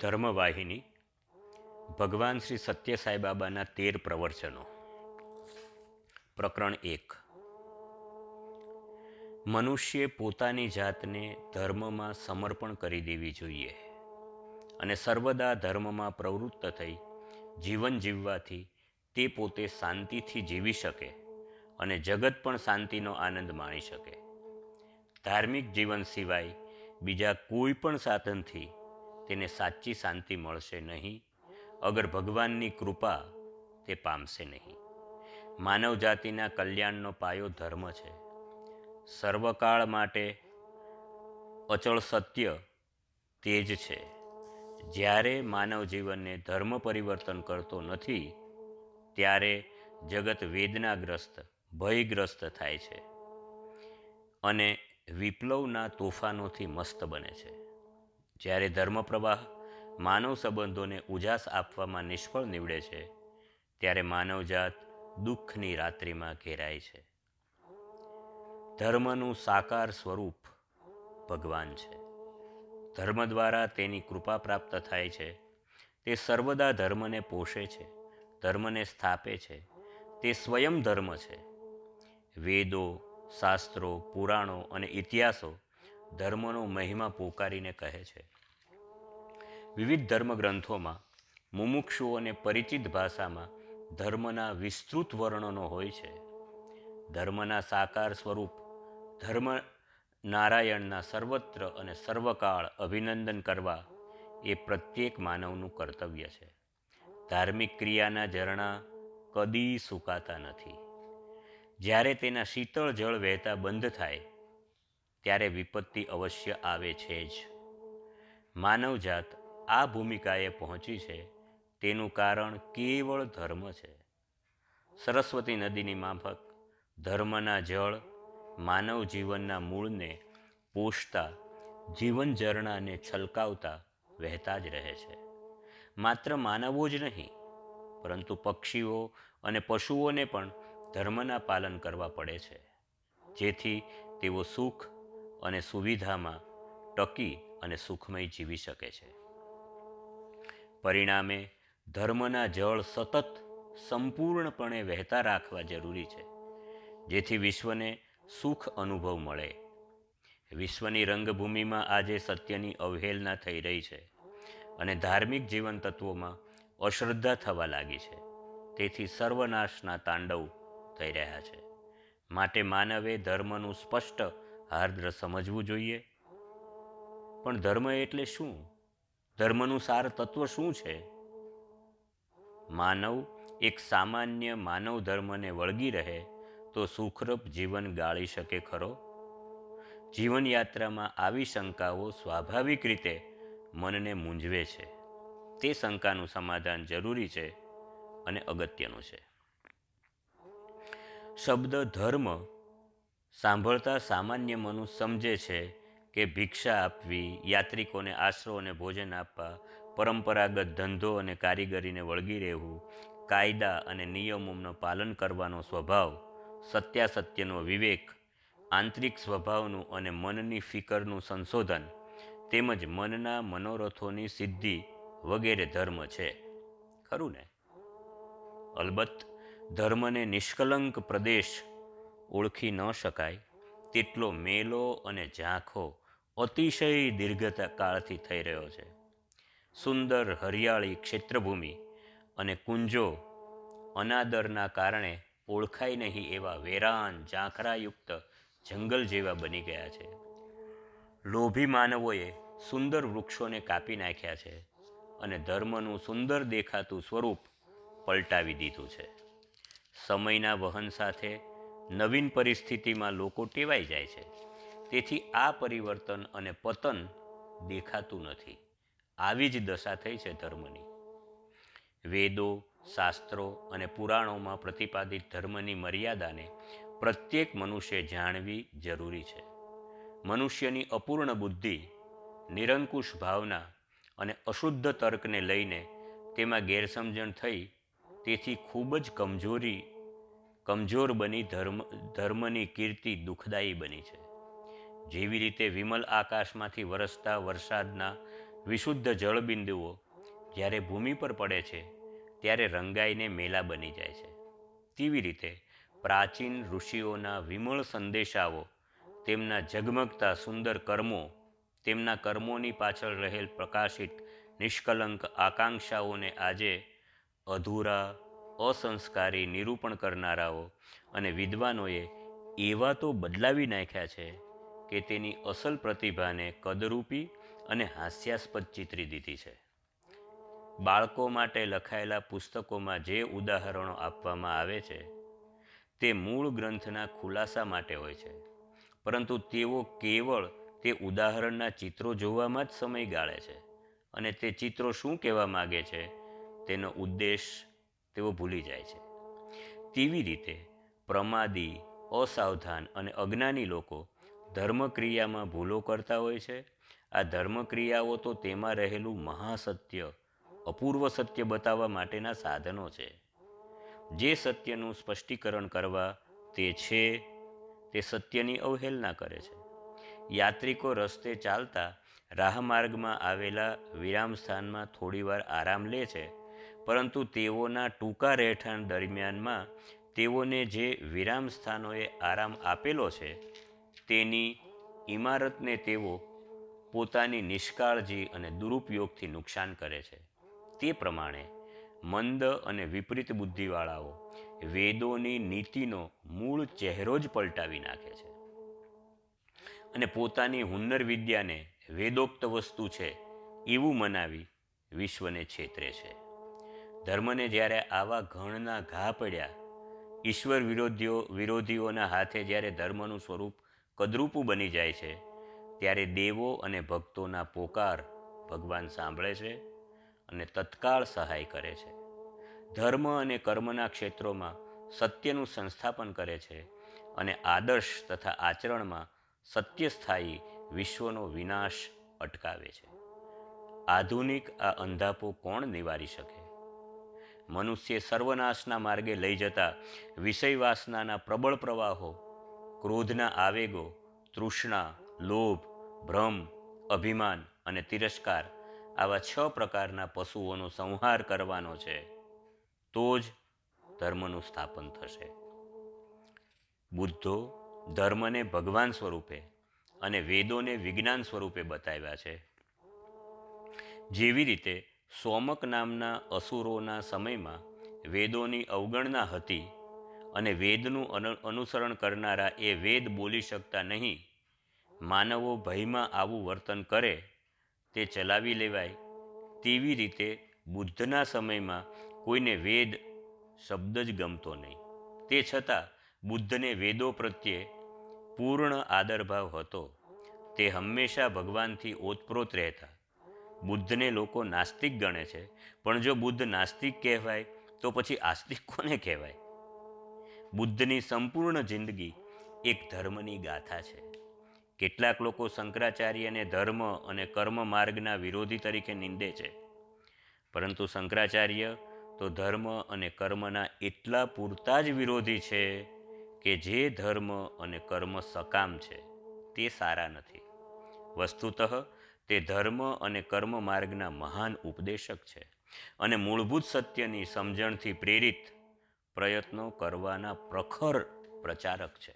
ધર્મવાહિની ભગવાન શ્રી સત્ય સાંઈ બાબાના તેર પ્રવચનો. પ્રકરણ એક. મનુષ્યે પોતાની જાતને ધર્મમાં સમર્પણ કરી દેવી જોઈએ અને સર્વદા ધર્મમાં પ્રવૃત્ત થઈ જીવન જીવવાથી તે પોતે શાંતિથી જીવી શકે અને જગત પણ શાંતિનો આનંદ માણી શકે. ધાર્મિક જીવન સિવાય બીજા કોઈ પણ સાધનથી તેને સાચી શાંતિ મળશે નહીં. અગર ભગવાનની કૃપા તે પામશે નહીં. માનવ જાતિના કલ્યાણનો પાયો ધર્મ છે. સર્વકાળ માટે અચળ સત્ય તે જ છે. જ્યારે માનવ જીવનને ધર્મ પરિવર્તન કરતો નથી, ત્યારે જગત વેદનાગ્રસ્ત, ભયગ્રસ્ત થાય છે અને વિપ્લવના તોફાનોથી મસ્ત બને છે. જ્યારે ધર્મ પ્રવાહ માનવ સંબંધોને ઉજાસ આપવામાં નિષ્ફળ નીવડે છે, ત્યારે માનવજાત દુઃખની રાત્રિમાં ઘેરાય છે. ધર્મનું સાકાર સ્વરૂપ ભગવાન છે. ધર્મ દ્વારા તેની કૃપા પ્રાપ્ત થાય છે. તે સર્વદા ધર્મને પોષે છે, ધર્મને સ્થાપે છે. તે સ્વયં ધર્મ છે. વેદો, શાસ્ત્રો, પુરાણો અને ઇતિહાસો ધર્મનો મહિમા પોકારીને કહે છે. વિવિધ ધર્મગ્રંથોમાં મુમુક્ષુઓને પરિચિત ભાષામાં ધર્મના વિસ્તૃત વર્ણનો હોય છે. ધર્મના સાકાર સ્વરૂપ, ધર્મ નારાયણના સર્વત્ર અને સર્વકાળ અભિનંદન કરવા એ પ્રત્યેક માનવનું કર્તવ્ય છે. ધાર્મિક ક્રિયાના ઝરણા કદી સુકાતા નથી. જ્યારે તેના શીતળ જળ વહેતા બંધ થાય ત્યારે વિપત્તિ અવશ્ય આવે છે જ. માનવજાત આ ભૂમિકાએ પહોંચી છે તેનું કારણ કેવળ ધર્મ છે. સરસ્વતી નદીની માફક, ધર્મના જળ, માનવ જીવનના મૂળને પોષતા જીવન ઝરણાને છલકાવતા વહેતા જ રહે છે. માત્ર માનવો જ નહીં, પરંતુ પક્ષીઓ અને પશુઓને પણ ધર્મના પાલન કરવા પડે છે. જેથી તેઓ સુખ અને સુવિધામાં ટકી અને સુખમય જીવી શકે છે. પરિણામે ધર્મના જળ સતત સંપૂર્ણપણે વહેતા રાખવા જરૂરી છે, જેથી વિશ્વને સુખ અનુભવ મળે. વિશ્વની રંગભૂમિમાં આજે સત્યની અવહેલના થઈ રહી છે અને ધાર્મિક જીવન તત્વોમાં અશ્રદ્ધા થવા લાગી છે. તેથી સર્વનાશના તાંડવ થઈ રહ્યા છે. માટે માનવે ધર્મનું સ્પષ્ટ હાર્દ્ર સમજવું જોઈએ. પણ ધર્મ એટલે શું? ધર્મનું સાર તત્વ શું છે? માનવ એક સામાન્ય માનવ ધર્મને વળગી રહે તો સુખરૂપ જીવન ગાળી શકે ખરો? જીવનયાત્રામાં આવી શંકાઓ સ્વાભાવિક રીતે મનને મૂંઝવે છે. તે શંકાનું સમાધાન જરૂરી છે અને અગત્યનું છે. શબ્દ ધર્મ સાંભળતા સામાન્ય મનુષ્ય સમજે છે કે ભિક્ષા આપવી, યાત્રિકોને આશરો અને ભોજન આપવા, પરંપરાગત ધંધો અને કારીગરીને વળગી રહેવું, કાયદા અને નિયમોનું પાલન કરવાનો સ્વભાવ, સત્યાસત્યનો વિવેક, આંતરિક સ્વભાવનું અને મનની ફિકરનું સંશોધન, તેમજ મનના મનોરથોની સિદ્ધિ વગેરે ધર્મ છે. ખરું ને? અલબત્ત, ધર્મને નિષ્કલંક પ્રદેશ ઓળખી ન શકાય, તેટલો મેલો અને ઝાંખો અતિશય દીર્ઘતા કાળથી થઈ રહ્યો છે. સુંદર હરિયાળી ક્ષેત્રભૂમિ અને કુંજો અનાદરના કારણે ઓળખાય નહીં એવા વેરાન ઝાંખરાયુક્ત જંગલ જેવા બની ગયા છે. લોભી માનવોએ સુંદર વૃક્ષોને કાપી નાખ્યા છે અને ધર્મનું સુંદર દેખાતું સ્વરૂપ પલટાવી દીધું છે. સમયના વહન સાથે નવીન પરિસ્થિતિમાં લોકો ટેવાઈ જાય છે. તેથી આ પરિવર્તન અને પતન દેખાતું નથી. આવી જ દશા થઈ છે ધર્મની. વેદો, શાસ્ત્રો અને પુરાણોમાં પ્રતિપાદિત ધર્મની મર્યાદાને પ્રત્યેક મનુષ્ય જાણવી જરૂરી છે. મનુષ્યની અપૂર્ણ બુદ્ધિ, નિરંકુશ ભાવના અને અશુદ્ધ તર્કને લઈને તેમાં ગેરસમજણ થઈ તેથી ખૂબ જ કમજોરી કમજોર બની ધર્મ, ધર્મની કીર્તિ દુઃખદાયી બની છે. જેવી રીતે વિમલ આકાશમાંથી વરસતા વરસાદના વિશુદ્ધ જળબિંદુઓ જ્યારે ભૂમિ પર પડે છે, ત્યારે રંગાઈને મેલા બની જાય છે. તેવી રીતે પ્રાચીન ઋષિઓના વિમળ સંદેશાઓ, તેમના ઝગમગતા સુંદર કર્મો, તેમના કર્મોની પાછળ રહેલ પ્રકાશિત નિષ્કલંક આકાંક્ષાઓને આજે અધૂરા અસંસ્કારી નિરૂપણ કરનારાઓ અને વિદ્વાનોએ એવા તો બદલાવી નાખ્યા છે કે તેની અસલ પ્રતિભાને કદરૂપી અને હાસ્યાસ્પદ ચિતરી દીધી છે. બાળકો માટે લખાયેલા પુસ્તકોમાં જે ઉદાહરણો આપવામાં આવે છે, તે મૂળ ગ્રંથના ખુલાસા માટે હોય છે, પરંતુ તેઓ કેવળ તે ઉદાહરણના ચિત્રો જોવામાં જ સમય ગાળે છે અને તે ચિત્રો શું કહેવા માગે છે, તેનો ઉદ્દેશ તેઓ ભૂલી જાય છે. તેવી રીતે પ્રમાદી, અસાવધાન અને અજ્ઞાની લોકો ધર્મક્રિયામાં ભૂલો કરતા હોય છે. આ ધર્મક્રિયાઓ તો તેમાં રહેલું મહાસત્ય, અપૂર્વ સત્ય બતાવવા માટેના સાધનો છે. જે સત્યનું સ્પષ્ટીકરણ કરવા તે છે, તે સત્યની અવહેલના કરે છે. યાત્રિકો રસ્તે ચાલતા રાહમાર્ગમાં આવેલા વિરામ સ્થાનમાં થોડીવાર આરામ લે છે પરંતુ તેઓના ટૂંકા રહેઠાણ દરમિયાનમાં તેઓને જે વિરામ સ્થાનોએ આરામ આપેલો છે, તેની ઇમારતને તેઓ પોતાની નિષ્કાળજી અને દુરુપયોગથી નુકસાન કરે છે. તે પ્રમાણે મંદ અને વિપરીત બુદ્ધિવાળાઓ વેદોની નીતિનો મૂળ ચહેરો જ પલટાવી નાખે છે. અને પોતાની હુન્નર વિદ્યાને વેદોક્ત વસ્તુ છે, એવું મનાવી વિશ્વને છેતરે છે. ધર્મને જ્યારે આવા ઘણના ઘા પડ્યા, ઈશ્વર વિરોધીઓ, વિરોધીઓના હાથે જ્યારે ધર્મનું સ્વરૂપ કદરૂપું બની જાય છે, ત્યારે દેવો અને ભક્તોના પોકાર ભગવાન સાંભળે છે અને તત્કાળ સહાય કરે છે. ધર્મ અને કર્મના ક્ષેત્રોમાં સત્યનું સંસ્થાપન કરે છે અને આદર્શ તથા આચરણમાં સત્યસ્થાયી વિશ્વનો વિનાશ અટકાવે છે. આધુનિક આ અંધાપો કોણ નિવારી શકે? મનુષ્ય સર્વનાશના માર્ગે લઈ જતા વિષય વાસનાના પ્રબળ પ્રવાહો, ક્રોધના આવેગો, તૃષ્ણા, લોભ, ભ્રમ, અભિમાન અને તિરસ્કાર આવા છ પ્રકારના પશુઓનો સંહાર કરવાનો છે. તો જ ધર્મનું સ્થાપન થશે. બુદ્ધો ધર્મને ભગવાન સ્વરૂપે અને વેદોને વિજ્ઞાન સ્વરૂપે બતાવ્યા છે. જેવી રીતે સોમક નામના અસુરોના સમયમાં વેદોની અવગણના હતી અને વેદનું અનુસરણ કરનારા એ વેદ બોલી શકતા નહીં. માનવો ભયમાં આવું વર્તન કરે, તે ચલાવી લેવાય. તેવી રીતે બુદ્ધના સમયમાં કોઈને વેદ શબ્દ જ ગમતો નહીં. તે છતાં બુદ્ધને વેદો પ્રત્યે પૂર્ણ આદરભાવ હતો. તે હંમેશા ભગવાનથી ઓતપ્રોત રહેતા. બુદ્ધને લોકો નાસ્તિક ગણે છે. પણ જો બુદ્ધ નાસ્તિક કહેવાય, તો પછી આસ્તિક કોને કહેવાય? બુદ્ધની સંપૂર્ણ જિંદગી એક ધર્મની ગાથા છે. કેટલાક લોકો શંકરાચાર્યને ધર્મ અને કર્મ માર્ગના વિરોધી તરીકે નિંદે છે. પરંતુ શંકરાચાર્ય તો ધર્મ અને કર્મના એટલા પૂરતા જ વિરોધી છે કે જે ધર્મ અને કર્મ સકામ છે, તે સારા નથી. વસ્તુતઃ તે ધર્મ અને કર્મ માર્ગના મહાન ઉપદેશક છે અને મૂળભૂત સત્યની સમજણથી પ્રેરિત પ્રયત્નો કરવાના પ્રખર પ્રચારક છે.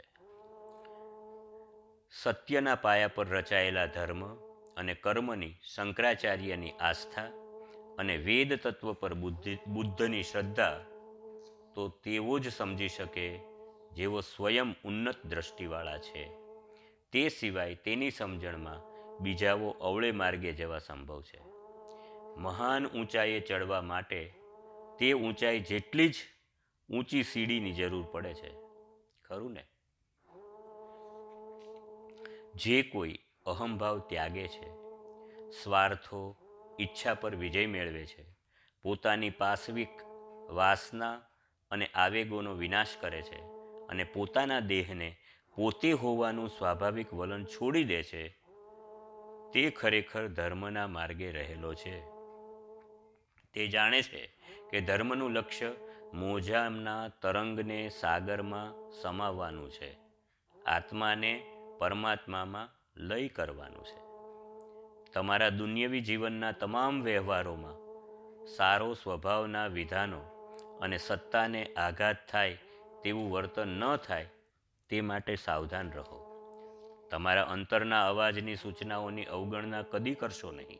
સત્યના પાયા પર રચાયેલા ધર્મ અને કર્મની શંકરાચાર્યની આસ્થા અને વેદ તત્વ પર બુદ્ધિ, બુદ્ધની શ્રદ્ધા તો તેવો જ સમજી શકે જેવો સ્વયં ઉન્નત દ્રષ્ટિવાળા છે. તે સિવાય તેની સમજણમાં બીજાઓ અવળે માર્ગે જવા સંભવ છે. મહાન ઊંચાઈએ ચડવા માટે તે ઊંચાઈ જેટલી જ ઊંચી સીડીની જરૂર પડે છે. ખરું ને? જે કોઈ અહંભાવ ત્યાગે છે, સ્વાર્થો, ઈચ્છા પર વિજય મેળવે છે, પોતાની પાશ્વિક વાસના અને આવેગોનો વિનાશ કરે છે અને પોતાના દેહને પોતે હોવાનું સ્વાભાવિક વલણ છોડી દે છે તે ખરેખર ધર્મના માર્ગે રહેલો છે. તે જાણે છે કે ધર્મનું લક્ષ્ય મોજાના તરંગને સાગરમાં સમાવવાનું છે. આત્માને પરમાત્મામાં લય કરવાનું છે. તમારા દુન્યવી જીવનના તમામ વ્યવહારોમાં સારો સ્વભાવના વિધાનો અને સત્તાને આઘાત થાય તેવું વર્તન ન થાય તે માટે સાવધાન રહો. તમારા અંતરના અવાજની સૂચનાઓની અવગણના કદી કરશો નહીં.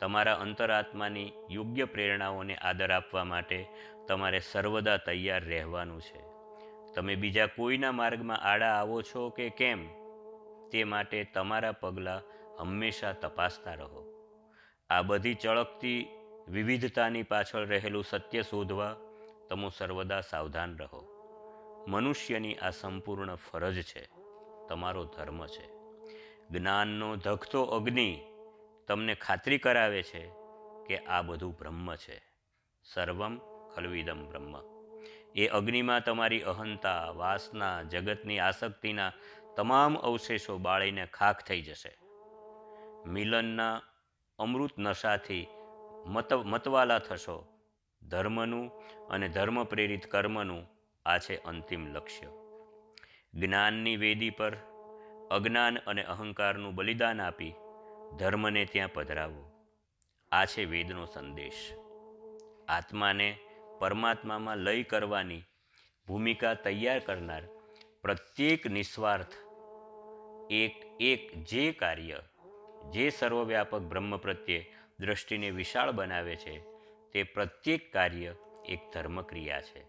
તમારા અંતરાત્માની યોગ્ય પ્રેરણાઓને આદર આપવા માટે તમારે સર્વદા તૈયાર રહેવાનું છે. તમે બીજા કોઈના માર્ગમાં આડા આવો છો કે કેમ? તે માટે તમારા પગલાં હંમેશા તપાસતા રહો. આ બધી ચળકતી વિવિધતાની પાછળ રહેલું સત્ય શોધવા તમે સર્વદા સાવધાન રહો. મનુષ્યની આ સંપૂર્ણ ફરજ છે. તમારો ધર્મ છે. જ્ઞાનનો ધખતો અગ્નિ તમને ખાતરી કરાવે છે કે આ બધું બ્રહ્મ છે. સર્વમ ખલવિદમ બ્રહ્મ. એ અગ્નિમાં તમારી અહંતા, વાસના, જગતની આસક્તિના તમામ અવશેષો બાળીને ખાખ થઈ જશે. મિલનના અમૃત નશાથી મત, મતવાલા થશો. ધર્મનું અને ધર્મ પ્રેરિત કર્મનું આ છે અંતિમ લક્ષ્ય. જ્ઞાનની વેદી પર અજ્ઞાન અને અહંકારનું બલિદાન આપી ધર્મને ત્યાં પધરાવો. આ છે વેદનો સંદેશ. આત્માને પરમાત્મામાં લય કરવાની ભૂમિકા તૈયાર કરનાર પ્રત્યેક નિસ્વાર્થ, એક એક જે કાર્ય, જે સર્વવ્યાપક બ્રહ્મ પ્રત્યે દૃષ્ટિને વિશાળ બનાવે છે, તે પ્રત્યેક કાર્ય એક ધર્મક્રિયા છે.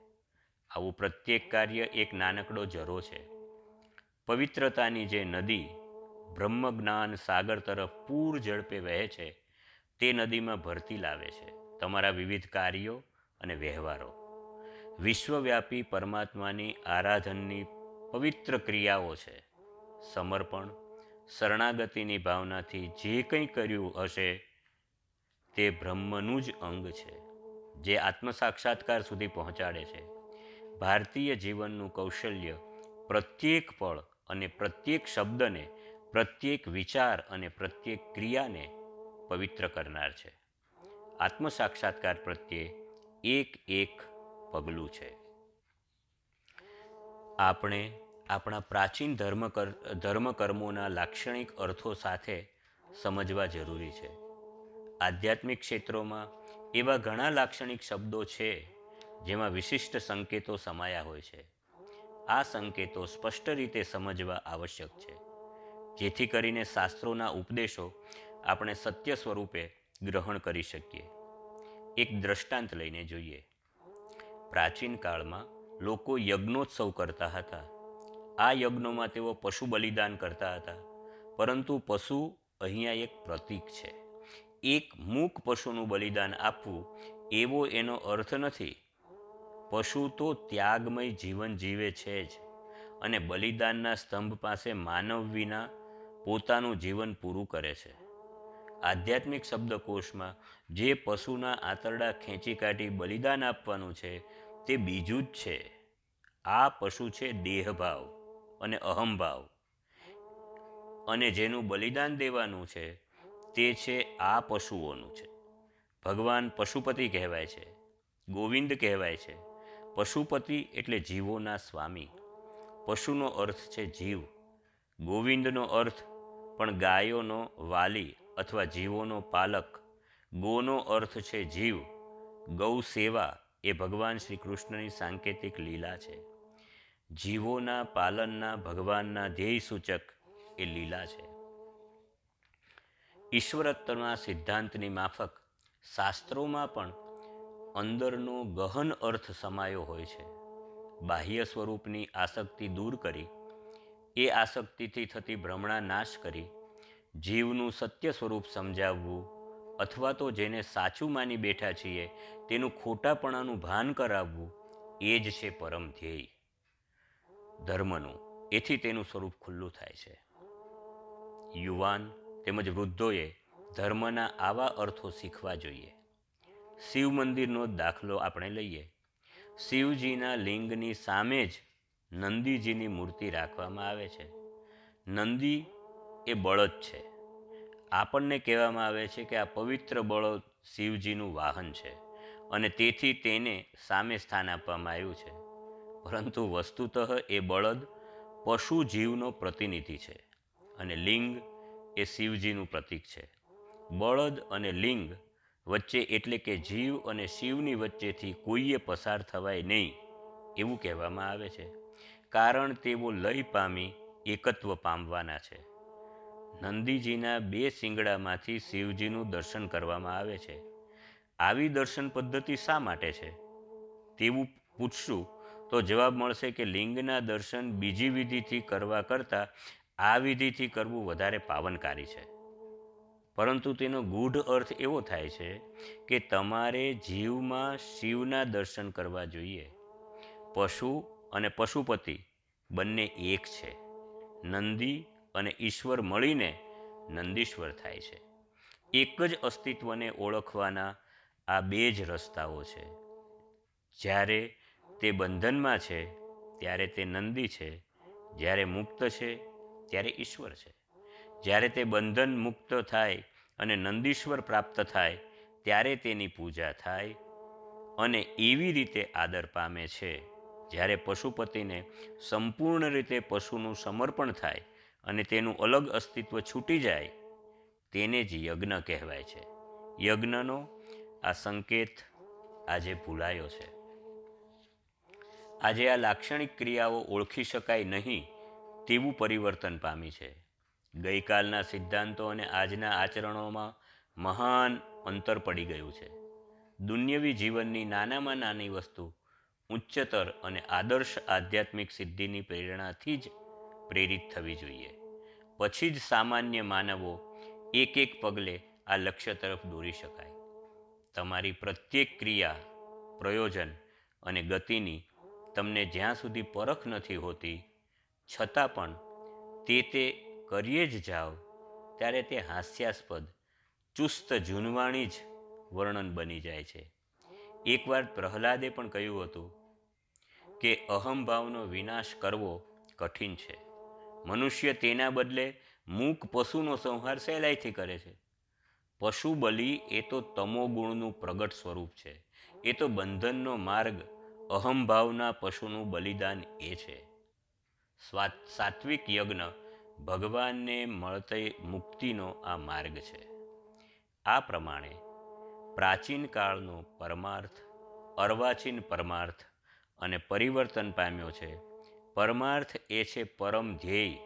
આવું પ્રત્યેક કાર્ય એક નાનકડો જરો છે. પવિત્રતાની જે નદી બ્રહ્મ જ્ઞાન સાગર તરફ પૂર ઝડપે વહે છે, તે નદીમાં ભરતી લાવે છે. તમારા વિવિધ કાર્યો અને વ્યવહારો. વિશ્વવ્યાપી પરમાત્માની આરાધનની પવિત્ર ક્રિયાઓ છે. સમર્પણ, શરણાગતિની ભાવનાથી જે કંઈ કર્યું હશે, તે બ્રહ્મનું જ અંગ છે, જે આત્મસાક્ષાત્કાર સુધી પહોંચાડે છે. ભારતીય જીવનનું કૌશલ્ય પ્રત્યેક પળ અને પ્રત્યેક શબ્દને, પ્રત્યેક વિચાર અને પ્રત્યેક ક્રિયાને પવિત્ર કરનાર છે. આત્મસાક્ષાત્કાર પ્રત્યે એક એક પગલું છે. આપણે આપણા પ્રાચીન ધર્મ ધર્મકર્મોના લાક્ષણિક અર્થો સાથે સમજવા જરૂરી છે. આધ્યાત્મિક ક્ષેત્રોમાં એવા ઘણા લાક્ષણિક શબ્દો છે જેમાં વિશિષ્ટ સંકેતો સમાયા હોય છે. આ સંકેતો સ્પષ્ટ રીતે સમજવા આવશ્યક છે. જેથી કરીને શાસ્ત્રોના ઉપદેશો આપણે સત્ય સ્વરૂપે ગ્રહણ કરી શકીએ. એક દ્રષ્ટાંત લઈને જોઈએ. પ્રાચીન કાળમાં લોકો યજ્ઞોત્સવ કરતા હતા. આ યજ્ઞોમાં તેઓ પશુ બલિદાન કરતા હતા. પરંતુ પશુ અહીંયા એક પ્રતીક છે. એક મૂક પશુનું બલિદાન આપવું એવો એનો અર્થ નથી પશુ તો ત્યાગમય જીવન જીવે છે જ. અને બલિદાનના સ્તંભ પાસે માનવ વિના પોતાનું જીવન પૂરું કરે છે. આધ્યાત્મિક શબ્દકોશમાં જે પશુના આંતરડા ખેંચી કાઢી બલિદાન આપવાનું છે તે બીજું જ છે. આ પશુ છે દેહભાવ અને અહમભાવ અને જેનું બલિદાન દેવાનું છે તે છે આ પશુઓનું છે. ભગવાન પશુપતિ કહેવાય છે, ગોવિંદ કહેવાય છે પશુપતિ એટલે જીવોના સ્વામી. પશુનો અર્થ છે જીવ. ગોવિંદનો અર્થ, પણ ગાયોનો વાલી અથવા જીવોનો પાલક. ગોનો અર્થ છે જીવ. ગૌ સેવા એ ભગવાન શ્રી કૃષ્ણની સાંકેતિક લીલા છે. જીવોના પાલનના ભગવાનના ધ્યેય સૂચક એ લીલા છે. ઈશ્વરત્વના સિદ્ધાંતની માફક શાસ્ત્રોમાં પણ અંદરનો ગહન અર્થ સમાયો હોય છે. બાહ્ય સ્વરૂપની આસક્તિ દૂર કરી, એ આસક્તિથી થતી ભ્રમણા નાશ કરી, જીવનું સત્ય સ્વરૂપ સમજાવવું અથવા તો જેને સાચું માની બેઠા છીએ, તેનું ખોટાપણાનું ભાન કરાવવું, એ જ છે પરમ ધ્યેય. ધર્મનું, એથી તેનું સ્વરૂપ ખુલ્લું થાય છે. યુવાન તેમજ વૃદ્ધોએ ધર્મના આવા અર્થો શીખવા જોઈએ. શિવ મંદિરનો દાખલો આપણે લઈએ. શિવજીના લિંગની સામે જ નંદીજીની મૂર્તિ રાખવામાં આવે છે. નંદી એ બળદ છે. આપણને કહેવામાં આવે છે કે આ પવિત્ર બળદ શિવજીનું વાહન છે અને તેથી તેને સામે સ્થાન આપવામાં આવ્યું છે. પરંતુ વસ્તુતઃ એ બળદ પશુ જીવનો પ્રતિનિધિ છે અને લિંગ એ શિવજીનું પ્રતીક છે. બળદ અને લિંગ વચ્ચે એટલે કે જીવ અને શિવની વચ્ચેથી કોઈએ પસાર થવાય નહીં, એવું કહેવામાં આવે છે. કારણ તેઓ લય પામી એકત્વ પામવાના છે. નંદીજીના બે શિંગડામાંથી શિવજીનું દર્શન કરવામાં આવે છે. આવી દર્શન પદ્ધતિ શા માટે છે? તેવું પૂછશું તો જવાબ મળશે કે લિંગના દર્શન બીજી વિધિથી કરવા કરતાં આ વિધિથી કરવું વધારે પાવનકારી છે. પરંતુ તેનો ગૂઢ અર્થ એવો થાય છે કે તમારે જીવમાં શિવના દર્શન કરવા જોઈએ. પશુ અને પશુપતિ બંને એક છે. નંદી અને ઈશ્વર મળીને નંદીશ્વર થાય છે. એક જ અસ્તિત્વને ઓળખવાના આ બે જ રસ્તાઓ છે. જ્યારે તે બંધનમાં છે, ત્યારે તે નંદી છે. જ્યારે મુક્ત છે, ત્યારે ઈશ્વર છે. જ્યારે તે બંધન મુક્ત થાય અને નંદીશ્વર પ્રાપ્ત થાય, ત્યારે તેની પૂજા થાય અને એવી રીતે આદર પામે છે. જ્યારે પશુપતિને સંપૂર્ણ રીતે પશુનું સમર્પણ થાય અને તેનું અલગ અસ્તિત્વ છૂટી જાય, તેને જ યજ્ઞ કહેવાય છે. યજ્ઞનો આ સંકેત આજે ભૂલાયો છે. આજે આ લાક્ષણિક ક્રિયાઓ ઓળખી શકાય નહીં તેવું પરિવર્તન પામી છે. ગઈકાલના સિદ્ધાંતો અને આજના આચરણોમાં મહાન અંતર પડી ગયું છે. દુન્યવી જીવનની નાનામાં નાની વસ્તુ, ઉચ્ચતર અને આદર્શ આધ્યાત્મિક સિદ્ધિની પ્રેરણાથી જ પ્રેરિત થવી જોઈએ. પછી જ સામાન્ય માનવો એક એક પગલે આ લક્ષ્ય તરફ દોરી શકાય. તમારી પ્રત્યેક ક્રિયા, પ્રયોજન અને ગતિની તમને જ્યાં સુધી પરખ નથી હોતી, છતાં પણ તે તે કરીએ જ જાઓ. ત્યારે તે હાસ્યાસ્પદ, ચુસ્ત જૂનવાણી જ વર્ણન બની જાય છે. એકવાર પ્રહલાદે પણ કહ્યું હતું કે અહમભાવનો વિનાશ કરવો કઠિન છે. મનુષ્ય તેના બદલે મૂક પશુનો સંહાર સહેલાઈથી કરે છે. પશુ બલિ એ તો તમોગુણનું પ્રગટ સ્વરૂપ છે. એ તો બંધનનો માર્ગ અહમભાવના પશુનું બલિદાન એ છે. સાત્વિક યજ્ઞ ભગવાનને મળતી મુક્તિનો આ માર્ગ છે. આ પ્રમાણે પ્રાચીન કાળનો પરમાર્થ, અર્વાચીન પરમાર્થ અને પરિવર્તન પામ્યો છે. પરમાર્થ એ છે પરમ ધ્યેય.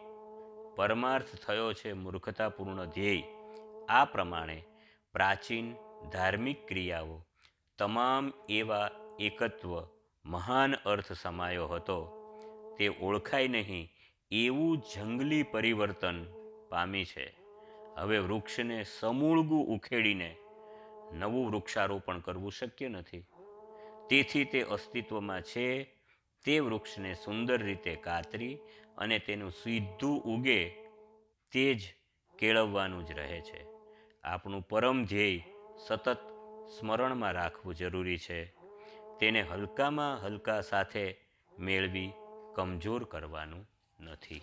પરમાર્થ થયો છે મૂર્ખતાપૂર્ણ ધ્યેય. આ પ્રમાણે પ્રાચીન ધાર્મિક ક્રિયાઓ તમામ એવા એકત્વ, મહાન અર્થ સમાયો હતો. તે ઓળખાય નહીં એવું જંગલી પરિવર્તન પામી છે. હવે વૃક્ષને સમૂળગું ઉખેડીને નવું વૃક્ષારોપણ કરવું શક્ય નથી. તેથી તે અસ્તિત્વમાં છે. તે વૃક્ષને સુંદર રીતે કાતરી અને તેનું સીધું ઉગે તે જ કેળવવાનું જ રહે છે. આપણું પરમ ધ્યેય સતત સ્મરણમાં રાખવું જરૂરી છે. તેને હલકામાં હલકા સાથે મેળવી કમજોર કરવાનું નથી.